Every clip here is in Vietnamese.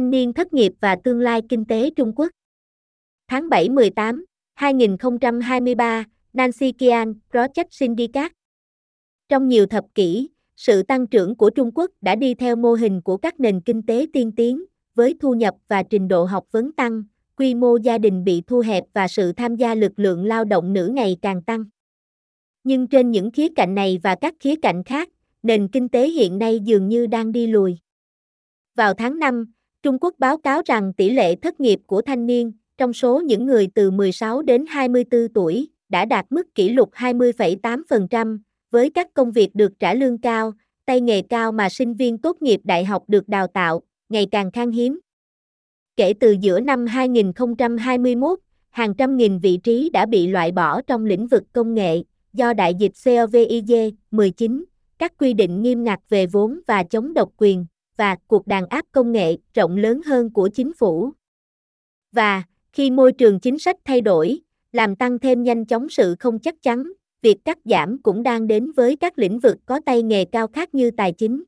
Thanh niên thất nghiệp và tương lai kinh tế Trung Quốc. Tháng 7-18, 2023, Nancy Kian, Project Syndicate. Trong nhiều thập kỷ, sự tăng trưởng của Trung Quốc đã đi theo mô hình của các nền kinh tế tiên tiến, với thu nhập và trình độ học vấn tăng, quy mô gia đình bị thu hẹp và sự tham gia lực lượng lao động nữ ngày càng tăng. Nhưng trên những khía cạnh này và các khía cạnh khác, nền kinh tế hiện nay dường như đang đi lùi. Vào tháng 5, Trung Quốc báo cáo rằng tỷ lệ thất nghiệp của thanh niên, trong số những người từ 16 đến 24 tuổi, đã đạt mức kỷ lục 20,8%, với các công việc được trả lương cao, tay nghề cao mà sinh viên tốt nghiệp đại học được đào tạo, ngày càng khan hiếm. Kể từ giữa năm 2021, hàng trăm nghìn vị trí đã bị loại bỏ trong lĩnh vực công nghệ, do đại dịch COVID-19, các quy định nghiêm ngặt về vốn và chống độc quyền, và cuộc đàn áp công nghệ rộng lớn hơn của chính phủ. Và, khi môi trường chính sách thay đổi, làm tăng thêm nhanh chóng sự không chắc chắn, việc cắt giảm cũng đang đến với các lĩnh vực có tay nghề cao khác như tài chính.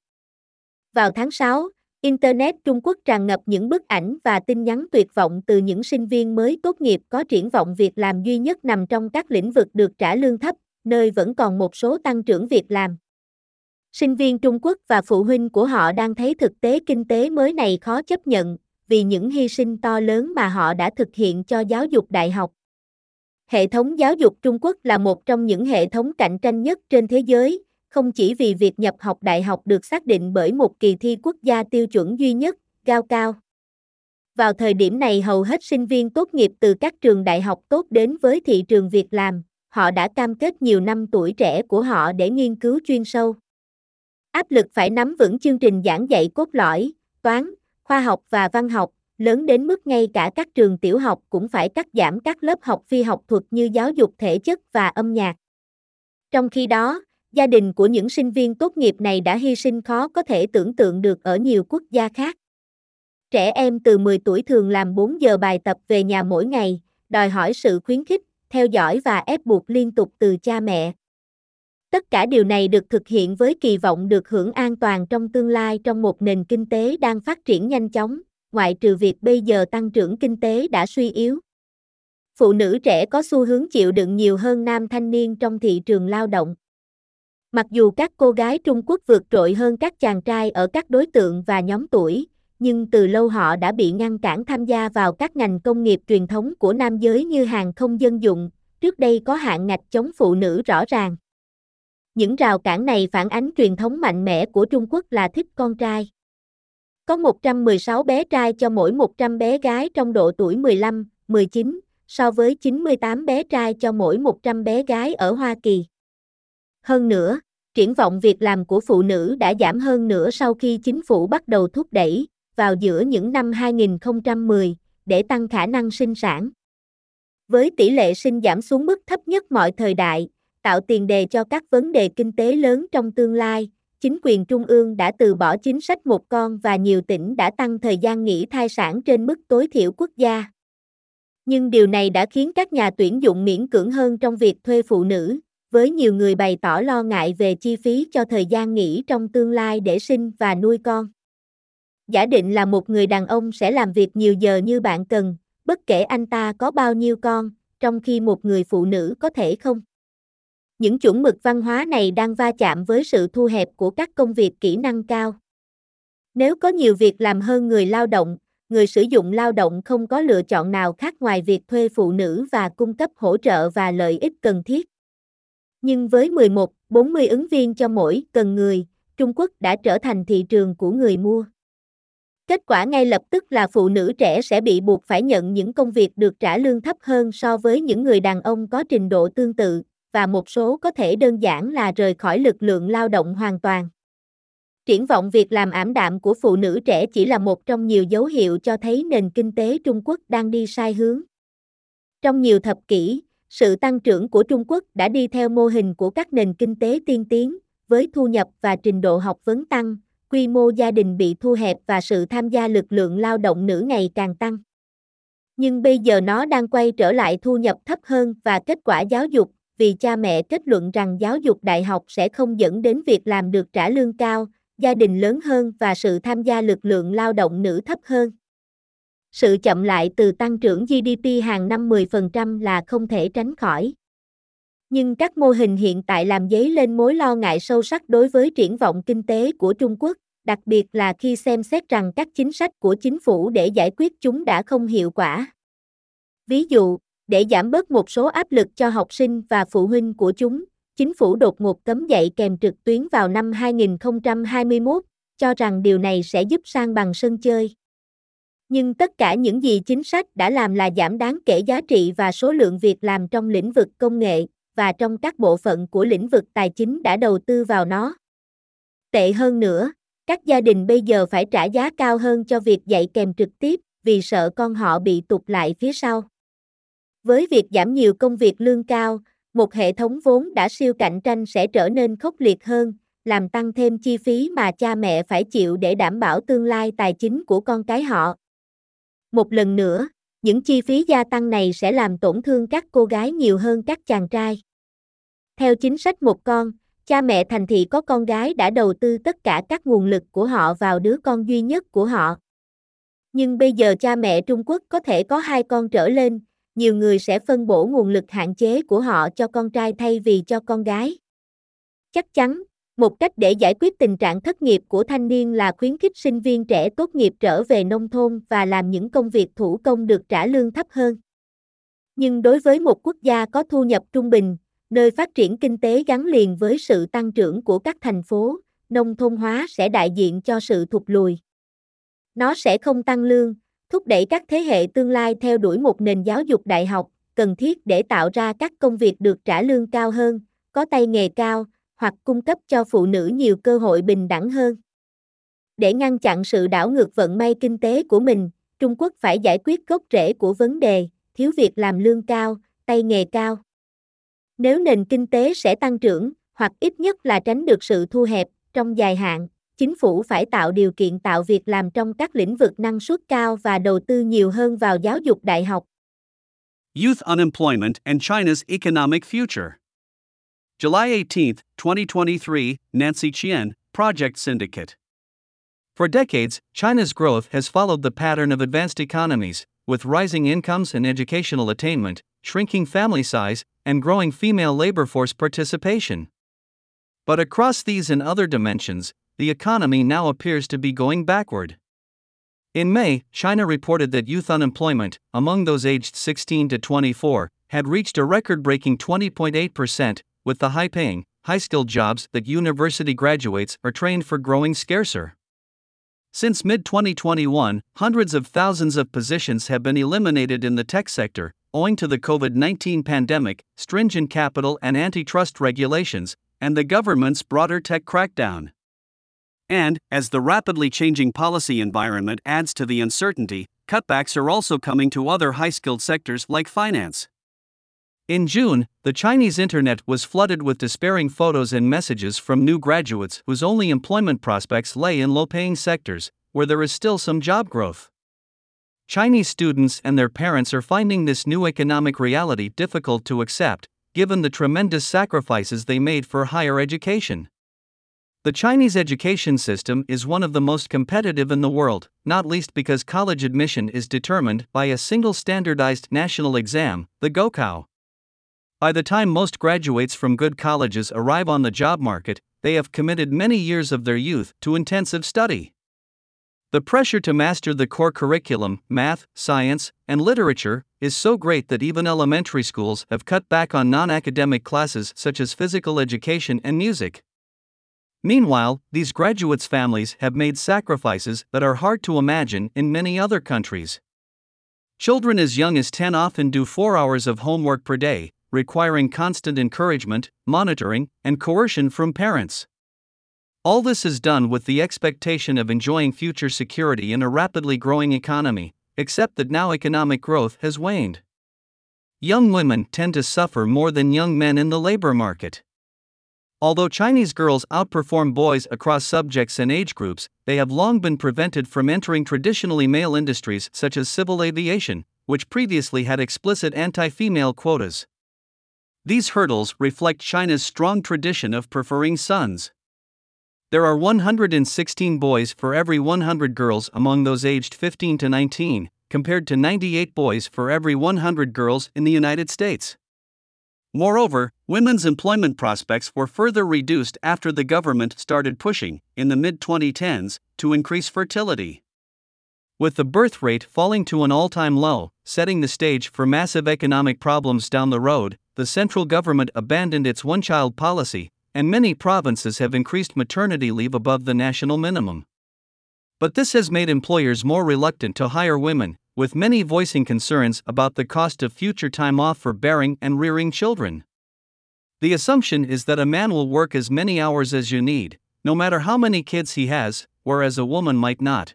Vào tháng 6, Internet Trung Quốc tràn ngập những bức ảnh và tin nhắn tuyệt vọng từ những sinh viên mới tốt nghiệp có triển vọng việc làm duy nhất nằm trong các lĩnh vực được trả lương thấp, nơi vẫn còn một số tăng trưởng việc làm. Sinh viên Trung Quốc và phụ huynh của họ đang thấy thực tế kinh tế mới này khó chấp nhận, vì những hy sinh to lớn mà họ đã thực hiện cho giáo dục đại học. Hệ thống giáo dục Trung Quốc là một trong những hệ thống cạnh tranh nhất trên thế giới, không chỉ vì việc nhập học đại học được xác định bởi một kỳ thi quốc gia tiêu chuẩn duy nhất, cao cao. Vào thời điểm này hầu hết sinh viên tốt nghiệp từ các trường đại học tốt đến với thị trường việc làm, họ đã cam kết nhiều năm tuổi trẻ của họ để nghiên cứu chuyên sâu. Áp lực phải nắm vững chương trình giảng dạy cốt lõi, toán, khoa học và văn học, lớn đến mức ngay cả các trường tiểu học cũng phải cắt giảm các lớp học phi học thuật như giáo dục thể chất và âm nhạc. Trong khi đó, gia đình của những sinh viên tốt nghiệp này đã hy sinh khó có thể tưởng tượng được ở nhiều quốc gia khác. Trẻ em từ 10 tuổi thường làm 4 giờ bài tập về nhà mỗi ngày, đòi hỏi sự khuyến khích, theo dõi và ép buộc liên tục từ cha mẹ. Tất cả điều này được thực hiện với kỳ vọng được hưởng an toàn trong tương lai trong một nền kinh tế đang phát triển nhanh chóng, ngoại trừ việc bây giờ tăng trưởng kinh tế đã suy yếu. Phụ nữ trẻ có xu hướng chịu đựng nhiều hơn nam thanh niên trong thị trường lao động. Mặc dù các cô gái Trung Quốc vượt trội hơn các chàng trai ở các đối tượng và nhóm tuổi, nhưng từ lâu họ đã bị ngăn cản tham gia vào các ngành công nghiệp truyền thống của nam giới như hàng không dân dụng, trước đây có hạn ngạch chống phụ nữ rõ ràng. Những rào cản này phản ánh truyền thống mạnh mẽ của Trung Quốc là thích con trai. Có 116 bé trai cho mỗi 100 bé gái trong độ tuổi 15, 19, so với 98 bé trai cho mỗi 100 bé gái ở Hoa Kỳ. Hơn nữa, triển vọng việc làm của phụ nữ đã giảm hơn nữa sau khi chính phủ bắt đầu thúc đẩy, vào giữa những năm 2010, để tăng khả năng sinh sản. Với tỷ lệ sinh giảm xuống mức thấp nhất mọi thời đại, tạo tiền đề cho các vấn đề kinh tế lớn trong tương lai, chính quyền trung ương đã từ bỏ chính sách một con và nhiều tỉnh đã tăng thời gian nghỉ thai sản trên mức tối thiểu quốc gia. Nhưng điều này đã khiến các nhà tuyển dụng miễn cưỡng hơn trong việc thuê phụ nữ, với nhiều người bày tỏ lo ngại về chi phí cho thời gian nghỉ trong tương lai để sinh và nuôi con. Giả định là một người đàn ông sẽ làm việc nhiều giờ như bạn cần, bất kể anh ta có bao nhiêu con, trong khi một người phụ nữ có thể không. Những chuẩn mực văn hóa này đang va chạm với sự thu hẹp của các công việc kỹ năng cao. Nếu có nhiều việc làm hơn người lao động, người sử dụng lao động không có lựa chọn nào khác ngoài việc thuê phụ nữ và cung cấp hỗ trợ và lợi ích cần thiết. Nhưng với 11, 40 ứng viên cho mỗi cần người, Trung Quốc đã trở thành thị trường của người mua. Kết quả ngay lập tức là phụ nữ trẻ sẽ bị buộc phải nhận những công việc được trả lương thấp hơn so với những người đàn ông có trình độ tương tự, và một số có thể đơn giản là rời khỏi lực lượng lao động hoàn toàn. Triển vọng việc làm ảm đạm của phụ nữ trẻ chỉ là một trong nhiều dấu hiệu cho thấy nền kinh tế Trung Quốc đang đi sai hướng. Trong nhiều thập kỷ, sự tăng trưởng của Trung Quốc đã đi theo mô hình của các nền kinh tế tiên tiến, với thu nhập và trình độ học vấn tăng, quy mô gia đình bị thu hẹp và sự tham gia lực lượng lao động nữ ngày càng tăng. Nhưng bây giờ nó đang quay trở lại thu nhập thấp hơn và kết quả giáo dục, vì cha mẹ kết luận rằng giáo dục đại học sẽ không dẫn đến việc làm được trả lương cao, gia đình lớn hơn và sự tham gia lực lượng lao động nữ thấp hơn. sự chậm lại từ tăng trưởng GDP hàng năm 10% là không thể tránh khỏi. Nhưng các mô hình hiện tại làm dấy lên mối lo ngại sâu sắc đối với triển vọng kinh tế của Trung Quốc, đặc biệt là khi xem xét rằng các chính sách của chính phủ để giải quyết chúng đã không hiệu quả. Ví dụ, để giảm bớt một số áp lực cho học sinh và phụ huynh của chúng, chính phủ đột ngột cấm dạy kèm trực tuyến vào năm 2021, cho rằng điều này sẽ giúp sang bằng sân chơi. Nhưng tất cả những gì chính sách đã làm là giảm đáng kể giá trị và số lượng việc làm trong lĩnh vực công nghệ, và trong các bộ phận của lĩnh vực tài chính đã đầu tư vào nó. Tệ hơn nữa, các gia đình bây giờ phải trả giá cao hơn cho việc dạy kèm trực tiếp vì sợ con họ bị tụt lại phía sau. Với việc giảm nhiều công việc lương cao, một hệ thống vốn đã siêu cạnh tranh sẽ trở nên khốc liệt hơn, làm tăng thêm chi phí mà cha mẹ phải chịu để đảm bảo tương lai tài chính của con cái họ. Một lần nữa, những chi phí gia tăng này sẽ làm tổn thương các cô gái nhiều hơn các chàng trai. Theo chính sách một con, cha mẹ thành thị có con gái đã đầu tư tất cả các nguồn lực của họ vào đứa con duy nhất của họ. Nhưng bây giờ cha mẹ Trung Quốc có thể có hai con trở lên, nhiều người sẽ phân bổ nguồn lực hạn chế của họ cho con trai thay vì cho con gái. Chắc chắn, một cách để giải quyết tình trạng thất nghiệp của thanh niên là khuyến khích sinh viên trẻ tốt nghiệp trở về nông thôn và làm những công việc thủ công được trả lương thấp hơn. Nhưng đối với một quốc gia có thu nhập trung bình, nơi phát triển kinh tế gắn liền với sự tăng trưởng của các thành phố, nông thôn hóa sẽ đại diện cho sự thụt lùi. Nó sẽ không tăng lương, thúc đẩy các thế hệ tương lai theo đuổi một nền giáo dục đại học, cần thiết để tạo ra các công việc được trả lương cao hơn, có tay nghề cao, hoặc cung cấp cho phụ nữ nhiều cơ hội bình đẳng hơn. Để ngăn chặn sự đảo ngược vận may kinh tế của mình, Trung Quốc phải giải quyết gốc rễ của vấn đề, thiếu việc làm lương cao, tay nghề cao. Nếu nền kinh tế sẽ tăng trưởng, hoặc ít nhất là tránh được sự thu hẹp trong dài hạn, chính phủ phải tạo điều kiện tạo việc làm trong các lĩnh vực năng suất cao và đầu tư nhiều hơn vào giáo dục đại học. Youth Unemployment and China's Economic Future July 18, 2023, Nancy Chien, Project Syndicate. For decades, China's growth has followed the pattern of advanced economies, with rising incomes and educational attainment, shrinking family size, and growing female labor force participation. But across these and other dimensions, the economy now appears to be going backward. In May, China reported that youth unemployment, among those aged 16 to 24, had reached a record breaking 20.8%, with the high paying, high skilled jobs that university graduates are trained for growing scarcer. Since mid 2021, hundreds of thousands of positions have been eliminated in the tech sector, owing to the COVID 19 pandemic, stringent capital and antitrust regulations, and the government's broader tech crackdown. And, as the rapidly changing policy environment adds to the uncertainty, cutbacks are also coming to other high skilled sectors like finance. In June, the Chinese internet was flooded with despairing photos and messages from new graduates whose only employment prospects lay in low paying sectors, where there is still some job growth. Chinese students and their parents are finding this new economic reality difficult to accept, given the tremendous sacrifices they made for higher education. The Chinese education system is one of the most competitive in the world, not least because college admission is determined by a single standardized national exam, the Gokao. By the time most graduates from good colleges arrive on the job market, they have committed many years of their youth to intensive study. The pressure to master the core curriculum, math, science, and literature, is so great that even elementary schools have cut back on non academic classes such as physical education and music. Meanwhile, these graduates' families have made sacrifices that are hard to imagine in many other countries. Children as young as 10 often do 4 hours of homework per day, requiring constant encouragement, monitoring, and coercion from parents. All this is done with the expectation of enjoying future security in a rapidly growing economy, except that now economic growth has waned. Young women tend to suffer more than young men in the labor market. Although Chinese girls outperform boys across subjects and age groups, they have long been prevented from entering traditionally male industries such as civil aviation, which previously had explicit anti female quotas. These hurdles reflect China's strong tradition of preferring sons. There are 116 boys for every 100 girls among those aged 15 to 19, compared to 98 boys for every 100 girls in the United States. Moreover, women's employment prospects were further reduced after the government started pushing, in the mid 2010s, to increase fertility. With the birth rate falling to an all time low, setting the stage for massive economic problems down the road, the central government abandoned its one child policy, and many provinces have increased maternity leave above the national minimum. But this has made employers more reluctant to hire women, with many voicing concerns about the cost of future time off for bearing and rearing children. The assumption is that a man will work as many hours as you need, no matter how many kids he has, whereas a woman might not.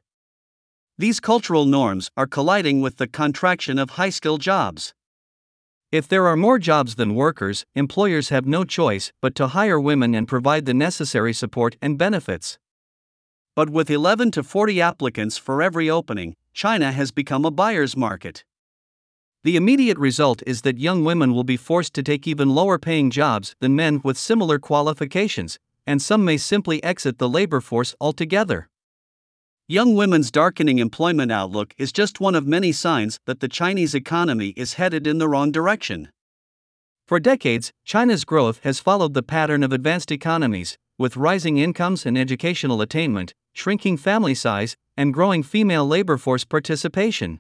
These cultural norms are colliding with the contraction of high skill jobs. If there are more jobs than workers, employers have no choice but to hire women and provide the necessary support and benefits. But with 11 to 40 applicants for every opening, China has become a buyer's market. The immediate result is that young women will be forced to take even lower paying jobs than men with similar qualifications, and some may simply exit the labor force altogether. Young women's darkening employment outlook is just one of many signs that the Chinese economy is headed in the wrong direction. For decades, China's growth has followed the pattern of advanced economies, with rising incomes and educational attainment, shrinking family size, and growing female labor force participation.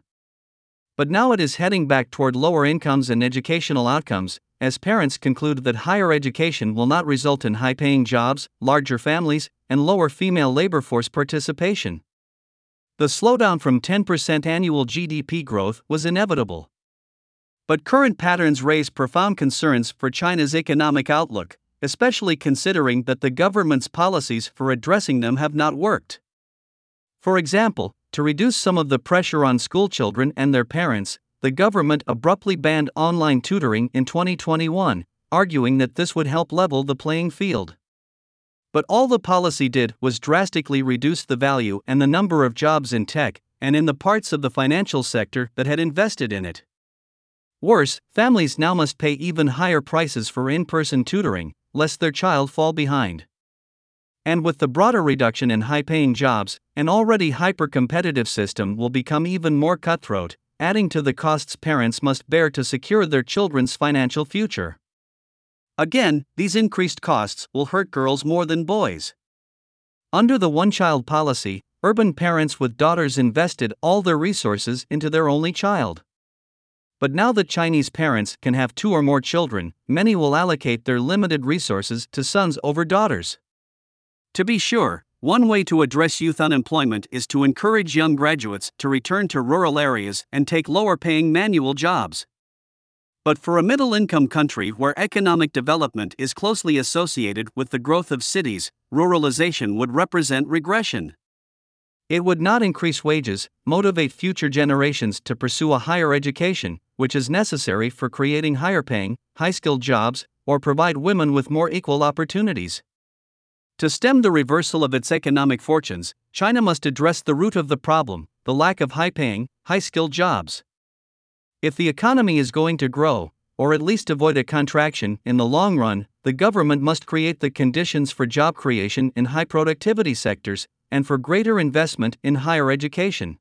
But now it is heading back toward lower incomes and educational outcomes, as parents conclude that higher education will not result in high paying jobs, larger families, and lower female labor force participation. The slowdown from 10% annual GDP growth was inevitable. But current patterns raise profound concerns for China's economic outlook, especially considering that the government's policies for addressing them have not worked. For example, to reduce some of the pressure on schoolchildren and their parents, the government abruptly banned online tutoring in 2021, arguing that this would help level the playing field. But all the policy did was drastically reduce the value and the number of jobs in tech and in the parts of the financial sector that had invested in it. Worse, families now must pay even higher prices for in person tutoring, lest their child fall behind. And with the broader reduction in high paying jobs, an already hyper competitive system will become even more cutthroat, adding to the costs parents must bear to secure their children's financial future. Again, these increased costs will hurt girls more than boys. Under the one child policy, urban parents with daughters invested all their resources into their only child. But now that Chinese parents can have two or more children, many will allocate their limited resources to sons over daughters. To be sure, one way to address youth unemployment is to encourage young graduates to return to rural areas and take lower paying manual jobs. But for a middle income country where economic development is closely associated with the growth of cities, ruralization would represent regression. It would not increase wages, motivate future generations to pursue a higher education, which is necessary for creating higher paying, high skilled jobs, or provide women with more equal opportunities. To stem the reversal of its economic fortunes, China must address the root of the problem the lack of high paying, high skilled jobs. If the economy is going to grow, or at least avoid a contraction in the long run, the government must create the conditions for job creation in high productivity sectors and for greater investment in higher education.